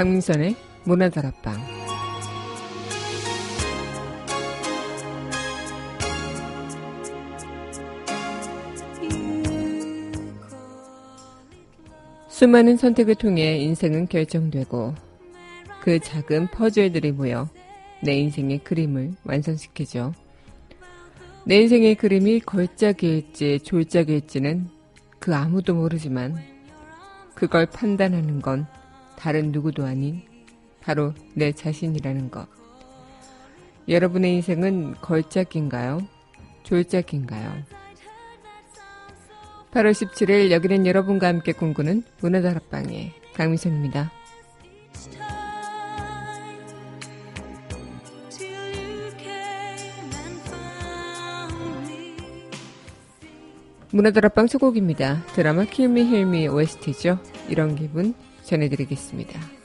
강민선의 문화다락방 수많은 선택을 통해 인생은 결정되고 그 작은 퍼즐들이 모여 내 인생의 그림을 완성시키죠. 내 인생의 그림이 걸작일지 졸작일지는 그 아무도 모르지만 그걸 판단하는 건 다른 누구도 아닌 바로 내 자신이라는 것. 여러분의 인생은 걸작인가요? 졸작인가요? 8월 17일 여기는 여러분과 함께 꿈꾸는 문화다락방의 강미선입니다. 문화다락방 소곡입니다. 드라마 킬미 힐미 OST죠. 이런 기분 전해드리겠습니다.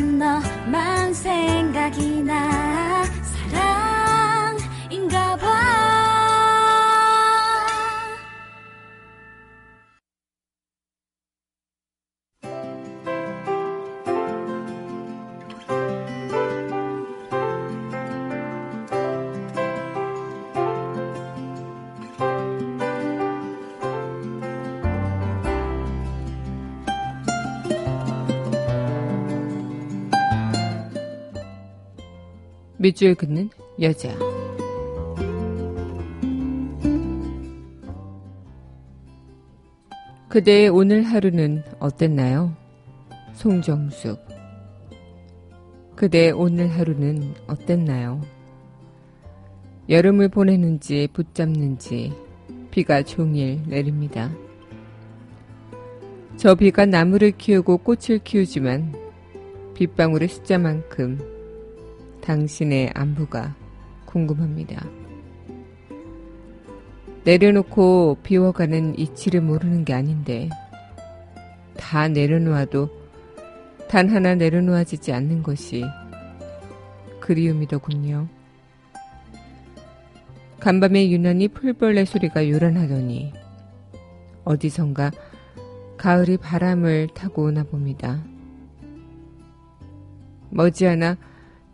那 밑줄 긋는 여자. 그대의 오늘 하루는 어땠나요? 송정숙. 그대의 오늘 하루는 어땠나요? 여름을 보내는지 붙잡는지 비가 종일 내립니다. 저 비가 나무를 키우고 꽃을 키우지만 빗방울의 숫자만큼 당신의 안부가 궁금합니다. 내려놓고 비워가는 이치를 모르는 게 아닌데 다 내려놓아도 단 하나 내려놓아지지 않는 것이 그리움이더군요. 간밤에 유난히 풀벌레 소리가 요란하더니 어디선가 가을이 바람을 타고 오나 봅니다. 머지않아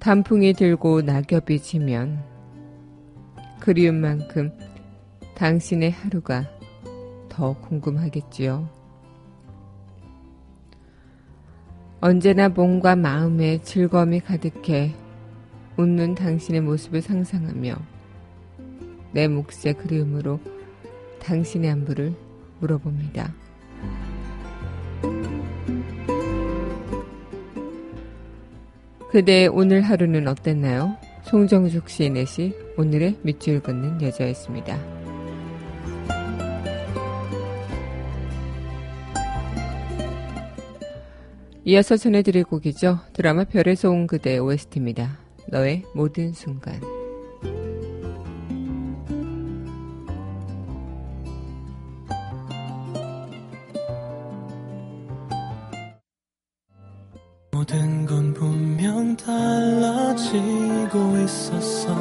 단풍이 들고 낙엽이 지면 그리운 만큼 당신의 하루가 더 궁금하겠지요. 언제나 몸과 마음에 즐거움이 가득해 웃는 당신의 모습을 상상하며 내 몫의 그리움으로 당신의 안부를 물어봅니다. 그대의 오늘 하루는 어땠나요? 송정숙 시인의 시 오늘의 밑줄 긋는 여자였습니다. 이어서 전해드릴 곡이죠. 드라마 별에서 온 그대 OST입니다. 너의 모든 순간. 있었어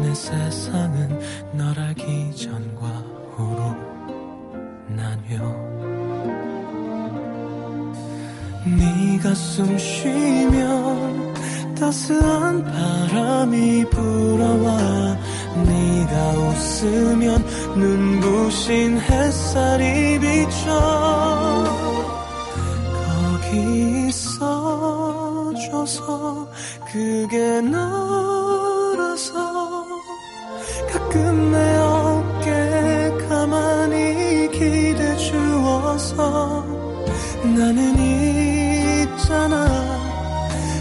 내 세상은 널 알기 전과 후로 나뉘어. 네가 숨 쉬면 따스한 바람이 불어와. 네가 웃으면 눈부신 햇살이 비쳐 거기 있어줘서 그게 너 가끔 내 어깨 가만히 기대 주어서 나는 있잖아.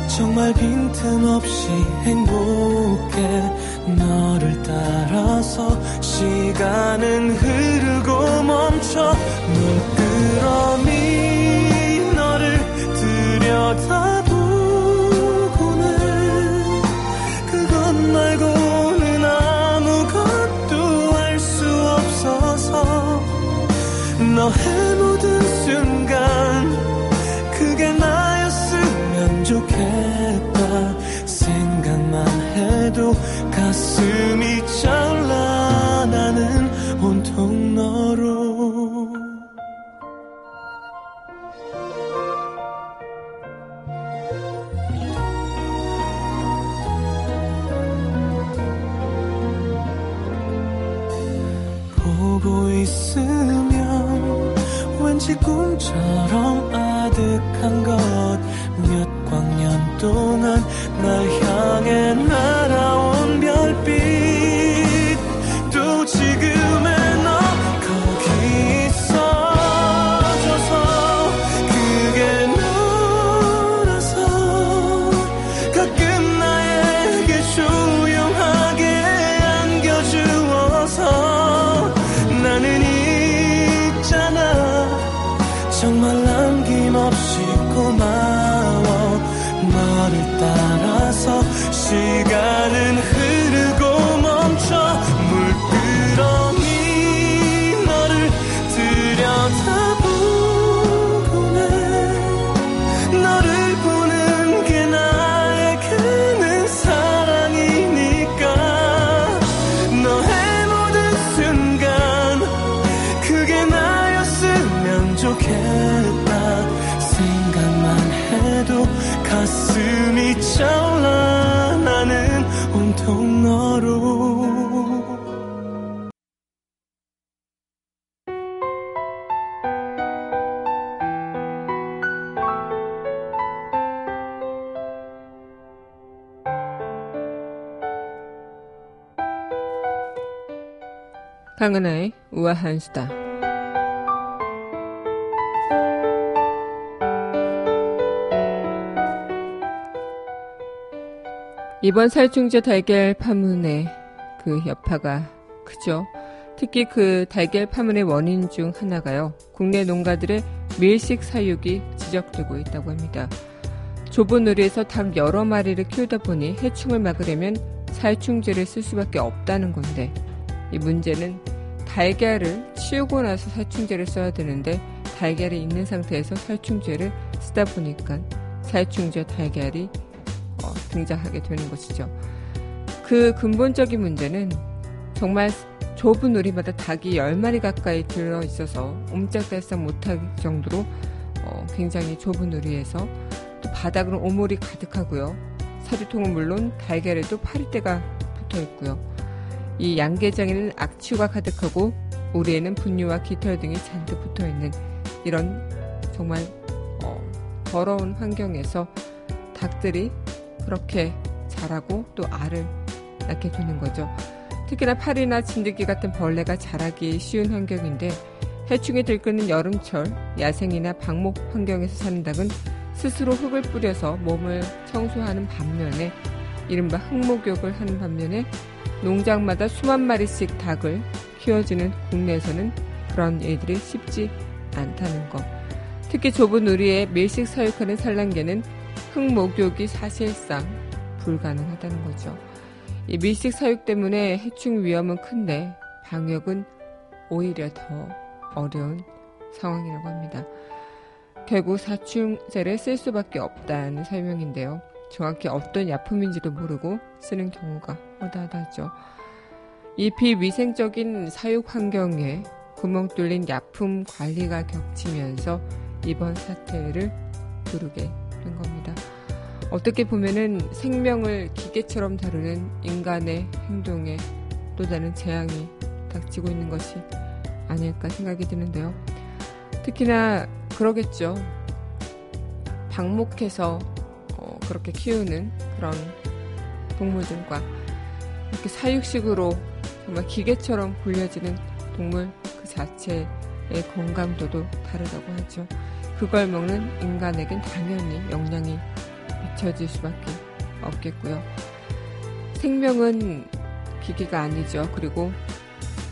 정말 빈틈없이 행복해 너를 따라서 시간은 흐르고 멈춰 눈끄러미 강은하의 우아한 수다. 이번 살충제 달걀 파문의 그 여파가 크죠. 특히 그 달걀 파문의 원인 중 하나가요. 국내 농가들의 밀식 사육이 지적되고 있다고 합니다. 좁은 우리에서 닭 여러 마리를 키우다 보니 해충을 막으려면 살충제를 쓸 수밖에 없다는 건데 이 문제는 달걀을 치우고 나서 살충제를 써야 되는데 달걀이 있는 상태에서 살충제를 쓰다 보니까 살충제 달걀이 어, 등장하게 되는 것이죠. 그 근본적인 문제는 정말 좁은 우리마다 닭이 10마리 가까이 들어 있어서 옴짝달싹 못할 정도로 어, 굉장히 좁은 우리에서 또 바닥으로 오물이 가득하고요. 사료통은 물론 달걀에도 파리떼가 붙어 있고요. 이 양계장에는 악취가 가득하고 우리에는 분유와 깃털 등이 잔뜩 붙어 있는 이런 정말 어, 더러운 환경에서 닭들이 그렇게 자라고 또 알을 낳게 되는 거죠. 특히나 파리나 진드기 같은 벌레가 자라기 쉬운 환경인데 해충이 들끓는 여름철 야생이나 방목 환경에서 사는 닭은 스스로 흙을 뿌려서 몸을 청소하는 반면에 이른바 흙목욕을 하는 반면에 농장마다 수만 마리씩 닭을 키워주는 국내에서는 그런 일들이 쉽지 않다는 것. 특히 좁은 우리에 밀식 사육하는 산란계는 흙목욕이 사실상 불가능하다는 거죠. 이 밀식 사육 때문에 해충 위험은 큰데 방역은 오히려 더 어려운 상황이라고 합니다. 결국 사충제를 쓸 수밖에 없다는 설명인데요. 정확히 어떤 약품인지도 모르고 쓰는 경우가 허다하다죠. 이 비위생적인 사육 환경에 구멍 뚫린 약품 관리가 겹치면서 이번 사태를 부르게 된 겁니다. 어떻게 보면은 생명을 기계처럼 다루는 인간의 행동에 또 다른 재앙이 닥치고 있는 것이 아닐까 생각이 드는데요. 특히나 그러겠죠. 방목해서 어, 그렇게 키우는 그런 동물들과 이렇게 사육식으로 정말 기계처럼 굴려지는 동물 그 자체의 건강도도 다르다고 하죠. 그걸 먹는 인간에겐 당연히 영향이 미쳐질 수밖에 없겠고요. 생명은 기계가 아니죠. 그리고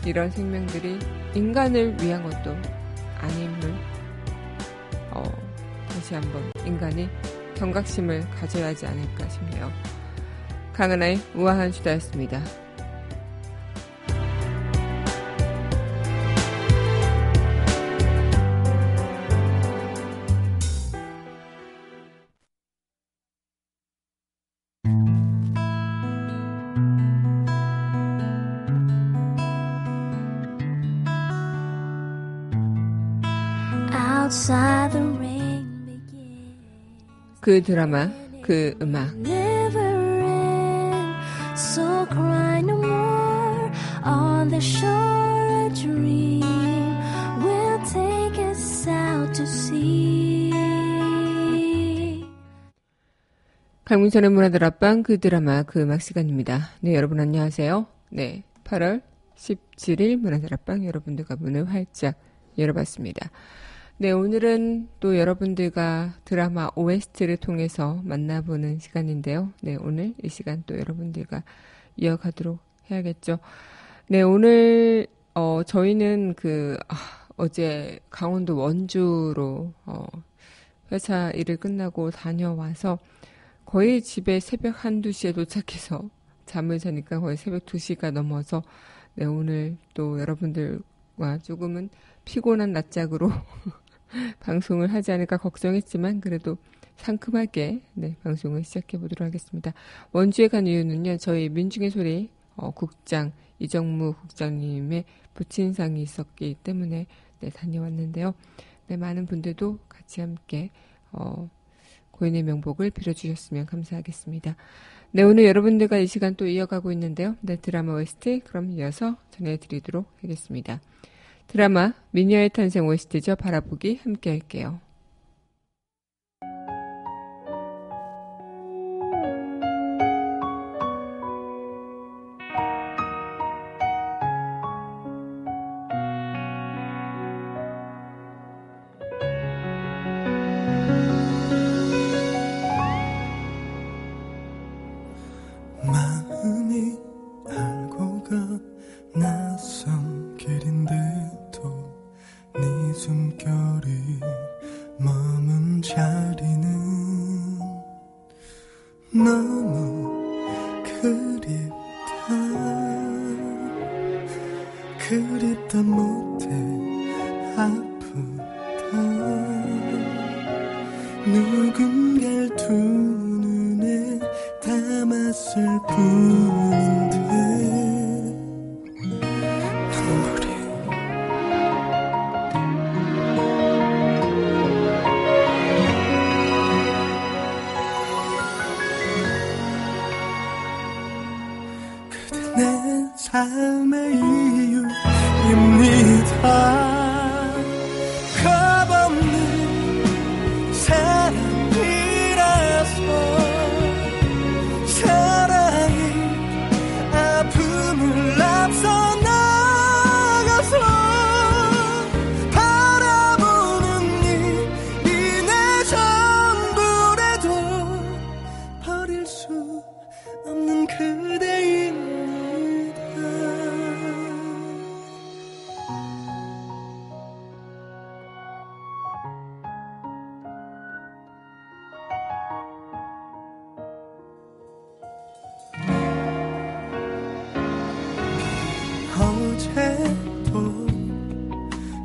이런 생명들이 인간을 위한 것도 아님을 어, 다시 한번 인간이 경각심을 가져야 하지 않을까 싶네요. 강은하의 우아한 수다였습니다. 그 드라마, 그 음악. 강민선의 문화들 앞방 그 드라마 그 음악 시간입니다. 네, 여러분 안녕하세요. 네, 8월 17일 문화들 앞방 여러분들과 문을 활짝 열어봤습니다. 네, 오늘은 또 여러분들과 드라마 OST를 통해서 만나보는 시간인데요. 네, 오늘 이 시간 또 여러분들과 이어가도록 해야겠죠. 네, 오늘, 어, 저희는 그, 아, 어제 강원도 원주로, 어, 회사 일을 끝나고 다녀와서 거의 집에 새벽 한두 시에 도착해서 잠을 자니까 거의 새벽 2시가 넘어서 네, 오늘 또 여러분들과 조금은 피곤한 낮작으로 방송을 하지 않을까 걱정했지만 그래도 상큼하게 네, 방송을 시작해 보도록 하겠습니다. 원주에 간 이유는요. 저희 민중의 소리 어, 국장 이정무 국장님의 부친상이 있었기 때문에 네, 다녀왔는데요. 네, 많은 분들도 같이 함께 어, 고인의 명복을 빌어주셨으면 감사하겠습니다. 네, 오늘 여러분들과 이 시간 또 이어가고 있는데요. 네, 드라마 OST 그럼 이어서 전해드리도록 하겠습니다. 드라마 미녀의 탄생 OST죠. 바라보기 함께 할게요.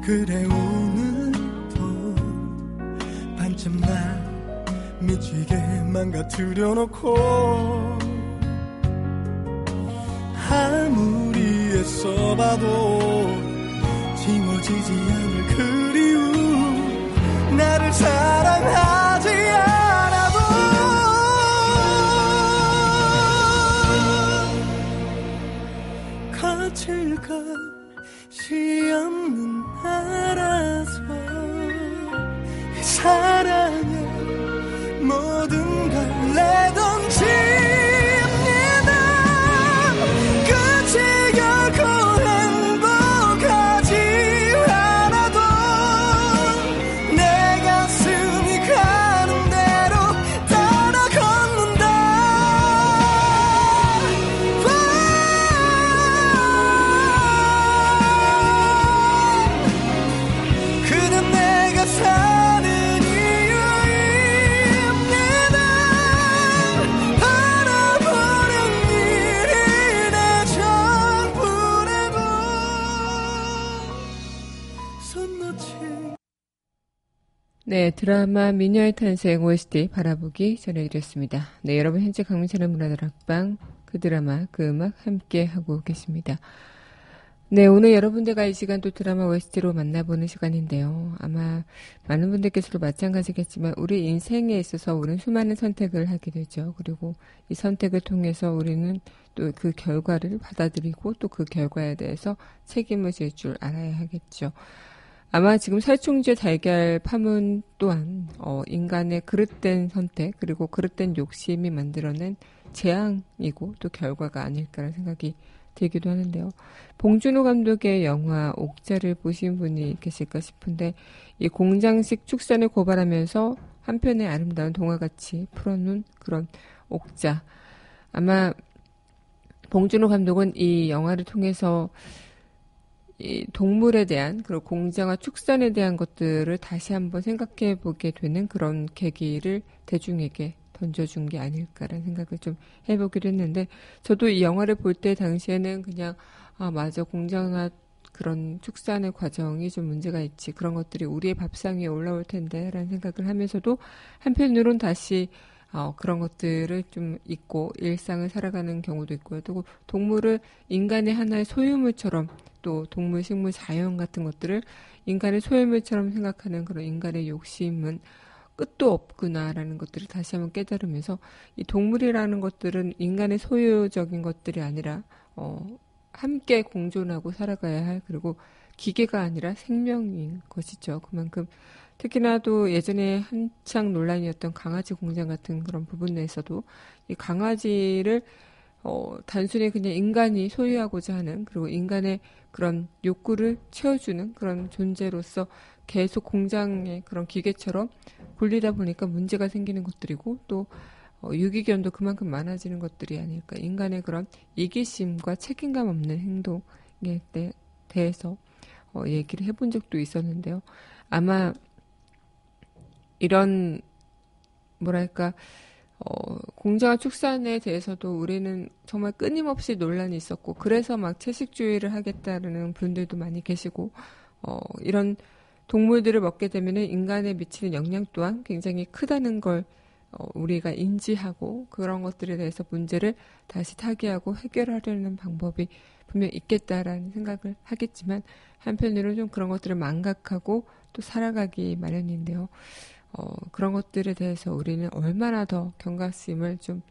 그래 오늘도 반쯤 날 미치게 망가뜨려 놓고 네, 드라마 미녀의 탄생 OST 바라보기 전해드렸습니다. 네, 여러분 현재 강민철의 문화다락방 그 드라마 그 음악 함께 하고 계십니다. 네, 오늘 여러분들과 이 시간 또 드라마 OST로 만나보는 시간인데요. 아마 많은 분들께서도 마찬가지겠지만 우리 인생에 있어서 우리는 수많은 선택을 하게 되죠. 그리고 이 선택을 통해서 우리는 또 그 결과를 받아들이고 또 그 결과에 대해서 책임을 질 줄 알아야 하겠죠. 아마 지금 살충제 달걀 파문 또한 어, 인간의 그릇된 선택 그리고 그릇된 욕심이 만들어낸 재앙이고 또 결과가 아닐까라는 생각이 들기도 하는데요. 봉준호 감독의 영화 옥자를 보신 분이 계실까 싶은데 이 공장식 축산을 고발하면서 한편의 아름다운 동화같이 풀어놓은 그런 옥자. 아마 봉준호 감독은 이 영화를 통해서 이 동물에 대한 그리고 공장화 축산에 대한 것들을 다시 한번 생각해 보게 되는 그런 계기를 대중에게 던져준 게 아닐까라는 생각을 좀 해보기도 했는데 저도 이 영화를 볼 때 당시에는 그냥 아 맞아 공장화 그런 축산의 과정이 좀 문제가 있지. 그런 것들이 우리의 밥상 위에 올라올 텐데라는 생각을 하면서도 한편으론 다시 어, 그런 것들을 좀 잊고 일상을 살아가는 경우도 있고요. 또 동물을 인간의 하나의 소유물처럼 또 동물, 식물, 자연 같은 것들을 인간의 소유물처럼 생각하는 그런 인간의 욕심은 끝도 없구나라는 것들을 다시 한번 깨달으면서 이 동물이라는 것들은 인간의 소유적인 것들이 아니라 어, 함께 공존하고 살아가야 할 그리고 기계가 아니라 생명인 것이죠. 그만큼 특히나 또 예전에 한창 논란이었던 강아지 공장 같은 그런 부분에서도 이 강아지를 어, 단순히 그냥 인간이 소유하고자 하는 그리고 인간의 그런 욕구를 채워주는 그런 존재로서 계속 공장의 그런 기계처럼 굴리다 보니까 문제가 생기는 것들이고 또 어, 유기견도 그만큼 많아지는 것들이 아닐까. 인간의 그런 이기심과 책임감 없는 행동에 대, 해서 어, 얘기를 해본 적도 있었는데요. 아마 이런 뭐랄까 어, 공장화 축산에 대해서도 우리는 정말 끊임없이 논란이 있었고, 그래서 막 채식주의를 하겠다는 분들도 많이 계시고, 어, 이런 동물들을 먹게 되면 인간에 미치는 영향 또한 굉장히 크다는 걸 어, 우리가 인지하고 그런 것들에 대해서 문제를 다시 타개하고 해결하려는 방법이 분명 있겠다라는 생각을 하겠지만 한편으로는 좀 그런 것들을 망각하고 또 살아가기 마련인데요. 어, 그런 것들에 대해서 우리는 얼마나 더 경각심을 좀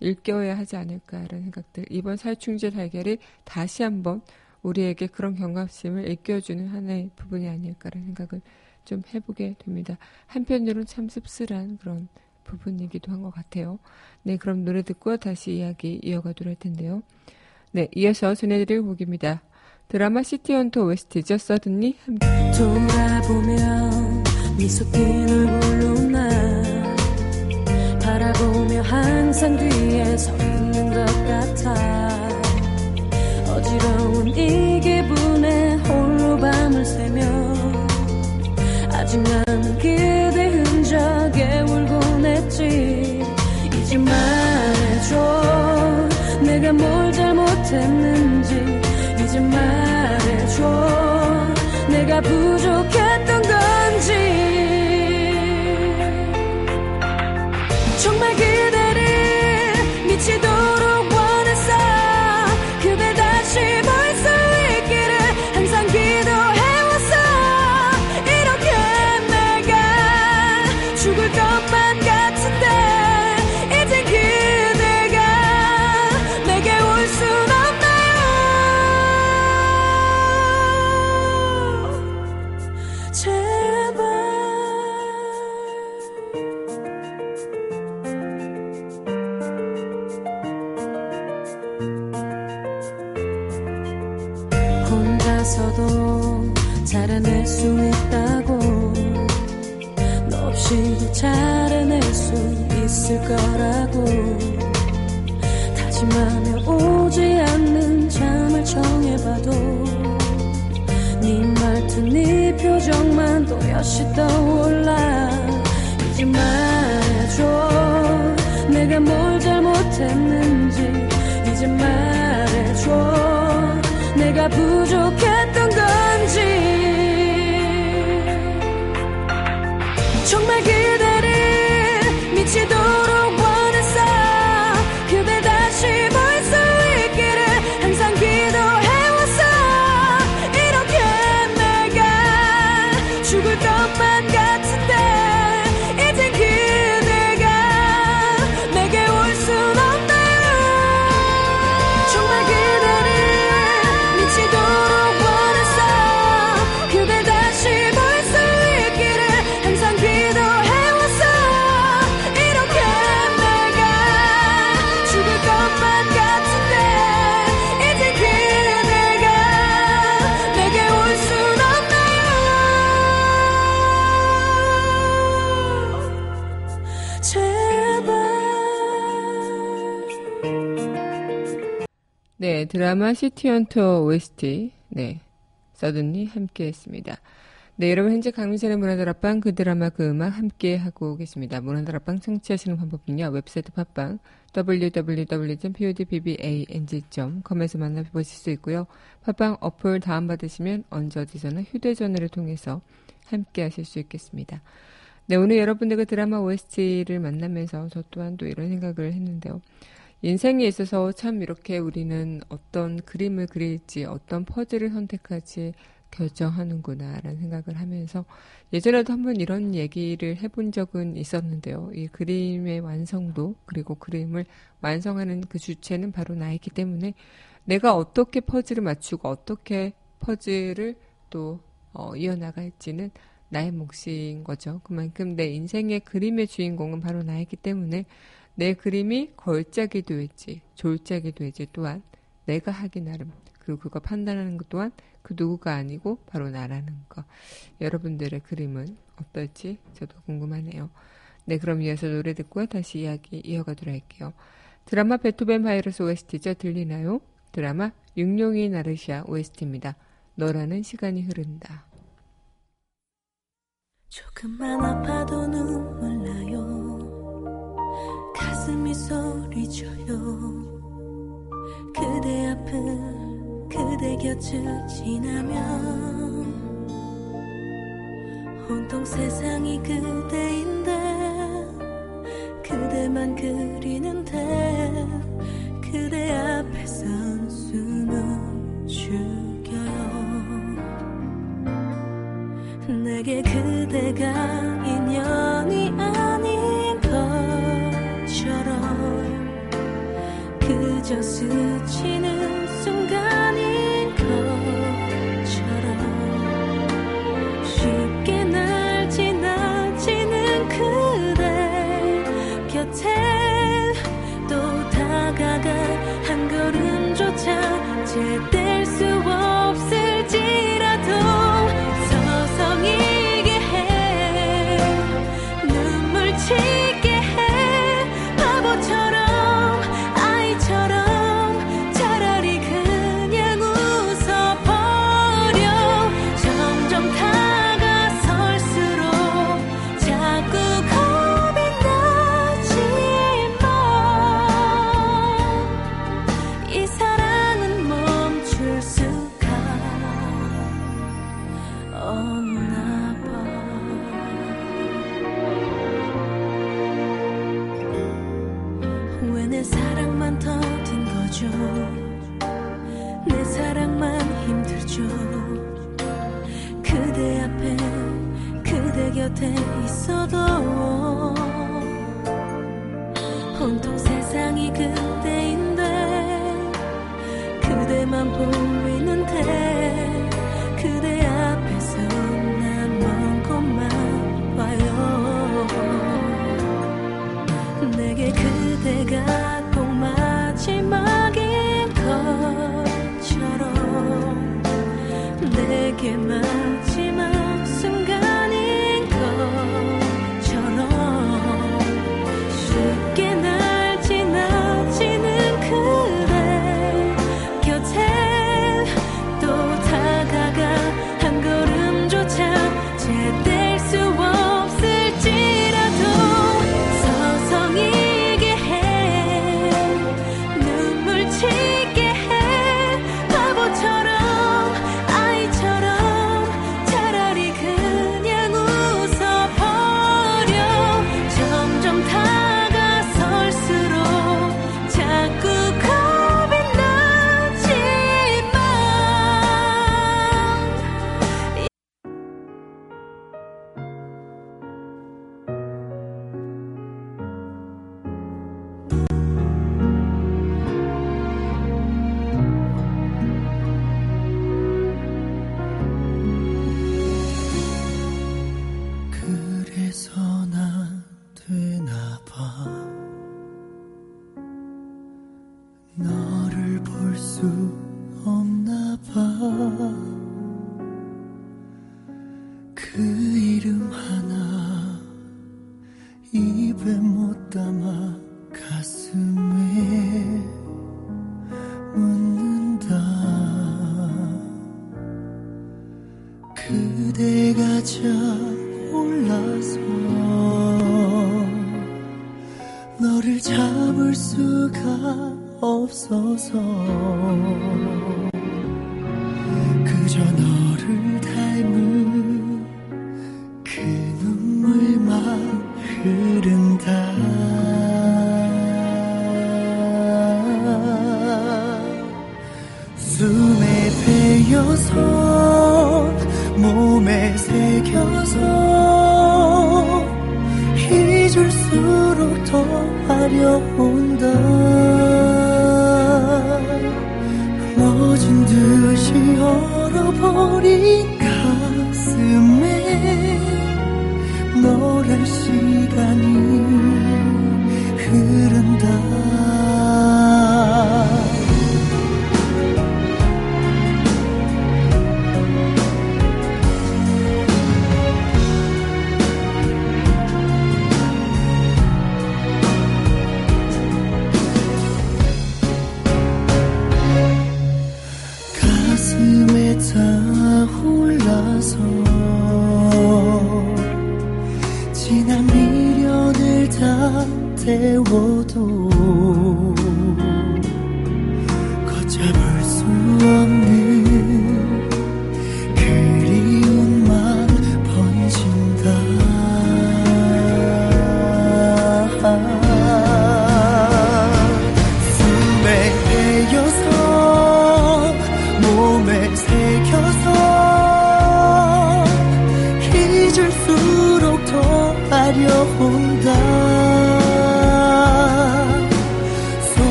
일깨워야 하지 않을까라는 생각들. 이번 살충제 달걀이 다시 한번 우리에게 그런 경각심을 일깨워주는 하나의 부분이 아닐까라는 생각을 좀 해보게 됩니다. 한편으로는 참 씁쓸한 그런 부분이기도 한 것 같아요. 네, 그럼 노래 듣고 다시 이야기 이어가도록 할 텐데요. 네, 이어서 전해드릴 곡입니다. 드라마 시티 헌터 OST죠, 서든니 함께. 돌아보면 미소 띈 얼굴로 나 바라보며 항상 뒤에 서 있는 것 같아. 어지러운 이 기분에 홀로 밤을 새며 아직 나는 그대 흔적에 울곤 했지. 이제 말해줘. 내가 뭘 잘못했는지 이제 말해줘. 내가 부족했 드라마 시티헌터 OST, 네, 서든니 함께 했습니다. 네, 여러분 현재 강민선의 문화들 앞방 그 드라마 그 음악 함께 하고 계십니다. 문화들 앞방 청취하시는 방법은요. 웹사이트 팟빵 www.podbbang.com에서 만나보실 수 있고요. 팟빵 어플 다운받으시면 언제 어디서나 휴대전화를 통해서 함께 하실 수 있겠습니다. 네, 오늘 여러분들과 드라마 OST를 만나면서 저 또한 또 이런 생각을 했는데요. 인생에 있어서 참 이렇게 우리는 어떤 그림을 그릴지, 어떤 퍼즐을 선택할지 결정하는구나라는 생각을 하면서 예전에도 한번 이런 얘기를 해본 적은 있었는데요. 이 그림의 완성도, 그리고 그림을 완성하는 그 주체는 바로 나이기 때문에 내가 어떻게 퍼즐을 맞추고 어떻게 퍼즐을 또 어, 이어나갈지는 나의 몫인 거죠. 그만큼 내 인생의 그림의 주인공은 바로 나이기 때문에 내 그림이 걸작이 될지 졸작이 될지 또한 내가 하기 나름 그리고 그거 판단하는 것 또한 그 누구가 아니고 바로 나라는 거. 여러분들의 그림은 어떨지 저도 궁금하네요. 네, 그럼 이어서 노래 듣고 다시 이야기 이어가도록 할게요. 드라마 베토벤 바이러스 OST죠. 들리나요? 드라마 육룡이 나르시아 OST입니다. 너라는 시간이 흐른다. 조금만 아파도 눈물 나요 가슴이 소리쳐요. 그대 앞을 그대 곁을 지나면 온통 세상이 그대인데 그대만 그리는데 그대 앞에 선 숨은 죽여요. 내게 그대가 인연이 아닌 것처럼 그저 스치는 순간인 것처럼 쉽게 날 지나치는 그대 곁에 또 다가가 한 걸음조차 제댈 온통 세상이 그대인데 그대만 보이는데 그대 앞에서 난먼 것만 봐요. 내게 그대가 꼭 마지막인 것처럼 내게 마지막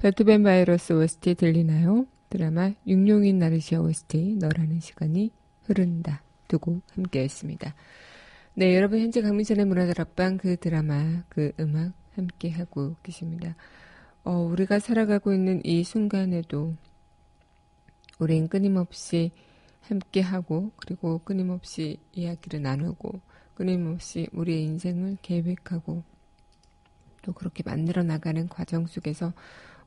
베토벤 바이러스 OST 들리나요? 드라마 육룡인 나르시아 OST 너라는 시간이 흐른다 두 곡 함께 했습니다. 네, 여러분 현재 강민선의 문화다락방 그 드라마 그 음악 함께 하고 계십니다. 어, 우리가 살아가고 있는 이 순간에도 우린 끊임없이 함께 하고 그리고 끊임없이 이야기를 나누고 끊임없이 우리의 인생을 계획하고 또 그렇게 만들어 나가는 과정 속에서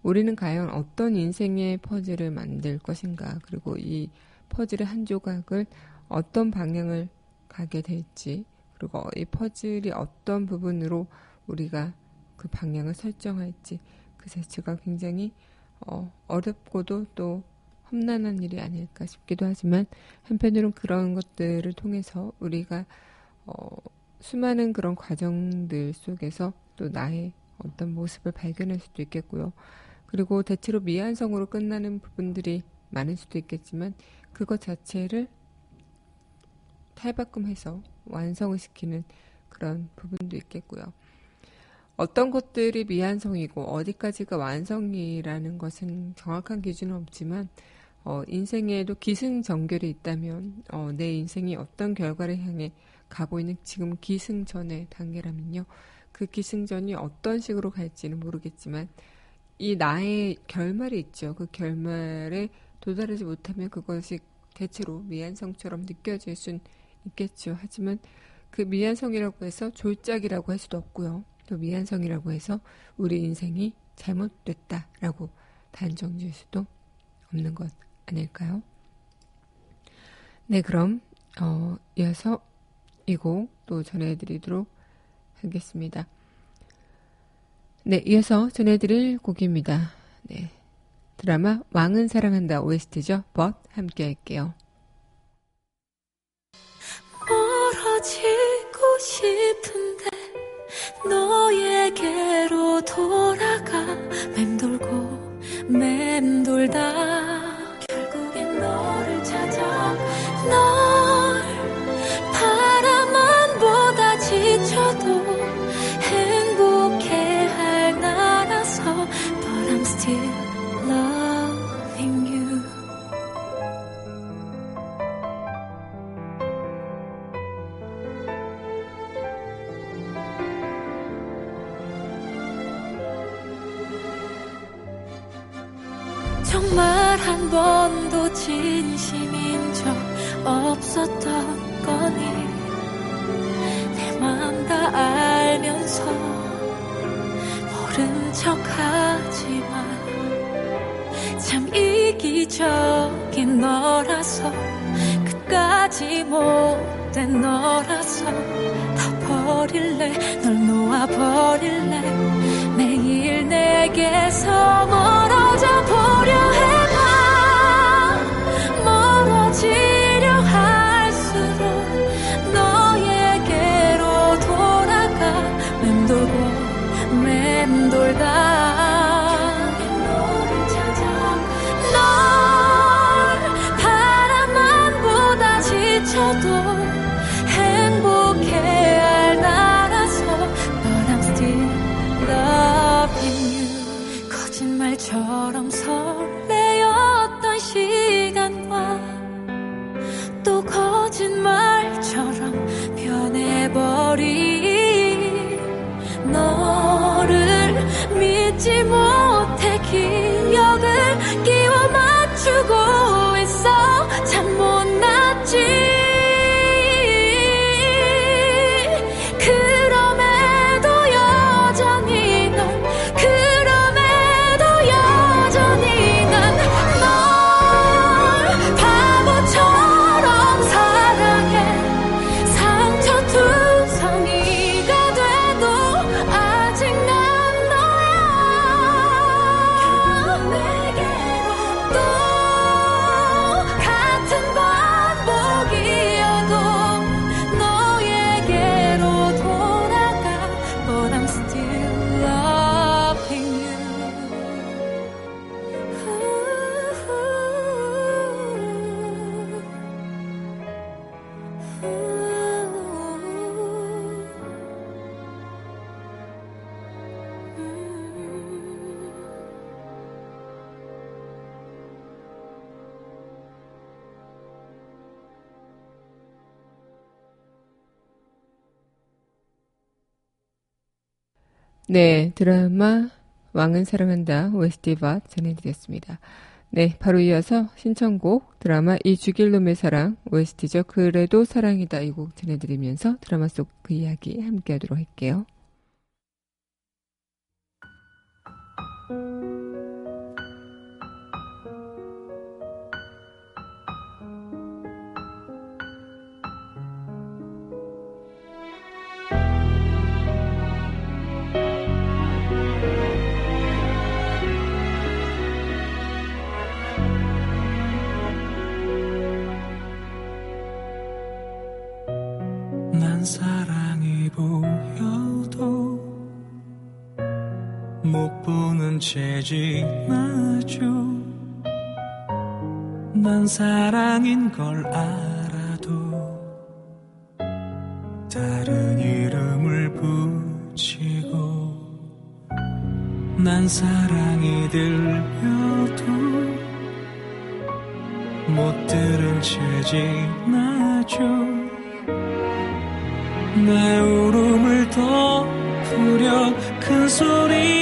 우리는 과연 어떤 인생의 퍼즐을 만들 것인가 그리고 이 퍼즐의 한 조각을 어떤 방향을 가게 될지 그리고 이 퍼즐이 어떤 부분으로 우리가 그 방향을 설정할지 그 자체가 굉장히 어, 어렵고도 또 험난한 일이 아닐까 싶기도 하지만 한편으로는 그런 것들을 통해서 우리가 어, 수많은 그런 과정들 속에서 또 나의 어떤 모습을 발견할 수도 있겠고요. 그리고 대체로 미완성으로 끝나는 부분들이 많을 수도 있겠지만 그것 자체를 탈바꿈해서 완성을 시키는 그런 부분도 있겠고요. 어떤 것들이 미완성이고 어디까지가 완성이라는 것은 정확한 기준은 없지만 어, 인생에도 기승전결이 있다면 어, 내 인생이 어떤 결과를 향해 가고 있는 지금 기승전의 단계라면요. 그 기승전이 어떤 식으로 갈지는 모르겠지만 이 나의 결말이 있죠. 그 결말에 도달하지 못하면 그것이 대체로 미완성처럼 느껴질 순 있겠죠. 하지만 그 미완성이라고 해서 졸작이라고 할 수도 없고요. 또 미완성이라고 해서 우리 인생이 잘못됐다라고 단정 지을 수도 없는 것 아닐까요? 네, 그럼 어, 이어서 이 곡 또 전해드리도록 하겠습니다. 네, 이어서 전해드릴 곡입니다. 네, 드라마 왕은 사랑한다 OST죠. 벗 함께 할게요. 멀어지고 싶은데 너에게로 돌아가 맴돌고 맴돌다 결국엔 너를 찾아 널 없었던 거니 내맘다 알면서 모른 척 하지만 참 이기적인 너라서 끝까지 못된 너라서 다 버릴래 널 놓아버릴래. 매일 내게서 멀 맴돌 네, 드라마 왕은 사랑한다 OST 바 전해드렸습니다. 네, 바로 이어서 신청곡 드라마 이 죽일 놈의 사랑 OST죠. 그래도 사랑이다 이 곡 전해드리면서 드라마 속 그 이야기 함께 하도록 할게요. 채 지나죠 난 사랑인 걸 알아도 다른 이름을 붙이고 난 사랑이 들려도 못 들은 채 지나죠 내 울음을 덮으려 큰 소리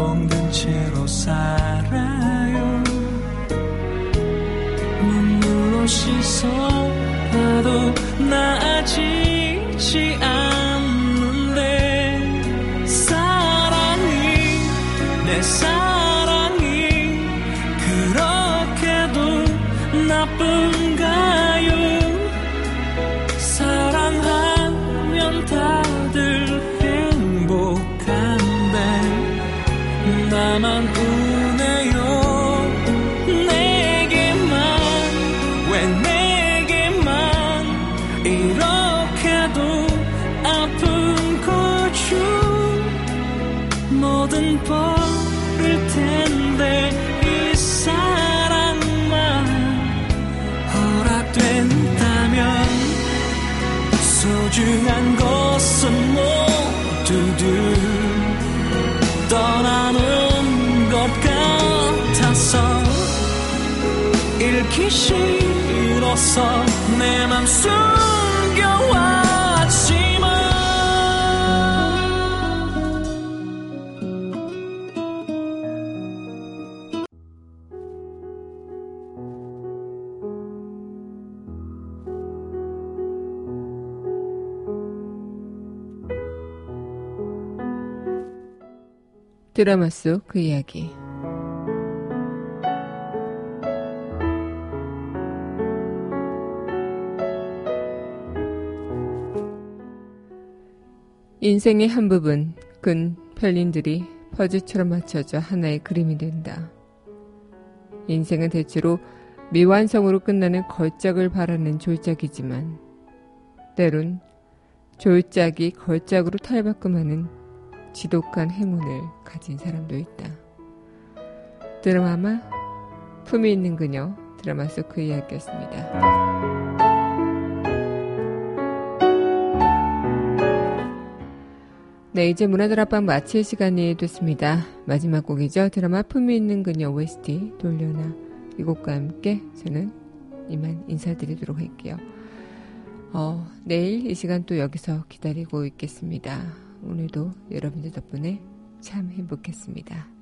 멍든 채로 살아요. 눈물로 씻어봐도 나아지지 않는데 사랑이 내 사랑 싫어서 내맘 숨겨왔지만 드라마 속 그 이야기. 인생의 한 부분, 근 별님들이 퍼즐처럼 맞춰져 하나의 그림이 된다. 인생은 대체로 미완성으로 끝나는 걸작을 바라는 졸작이지만, 때론 졸작이 걸작으로 탈바꿈하는 지독한 행운을 가진 사람도 있다. 드라마 품이 있는 그녀 드라마 속 그 이야기였습니다. 네, 이제 문화들 앞방 마칠 시간이 됐습니다. 마지막 곡이죠. 드라마 품이 있는 그녀 OST 돌려나 이 곡과 함께 저는 이만 인사드리도록 할게요. 어, 내일 이 시간 또 여기서 기다리고 있겠습니다. 오늘도 여러분들 덕분에 참 행복했습니다.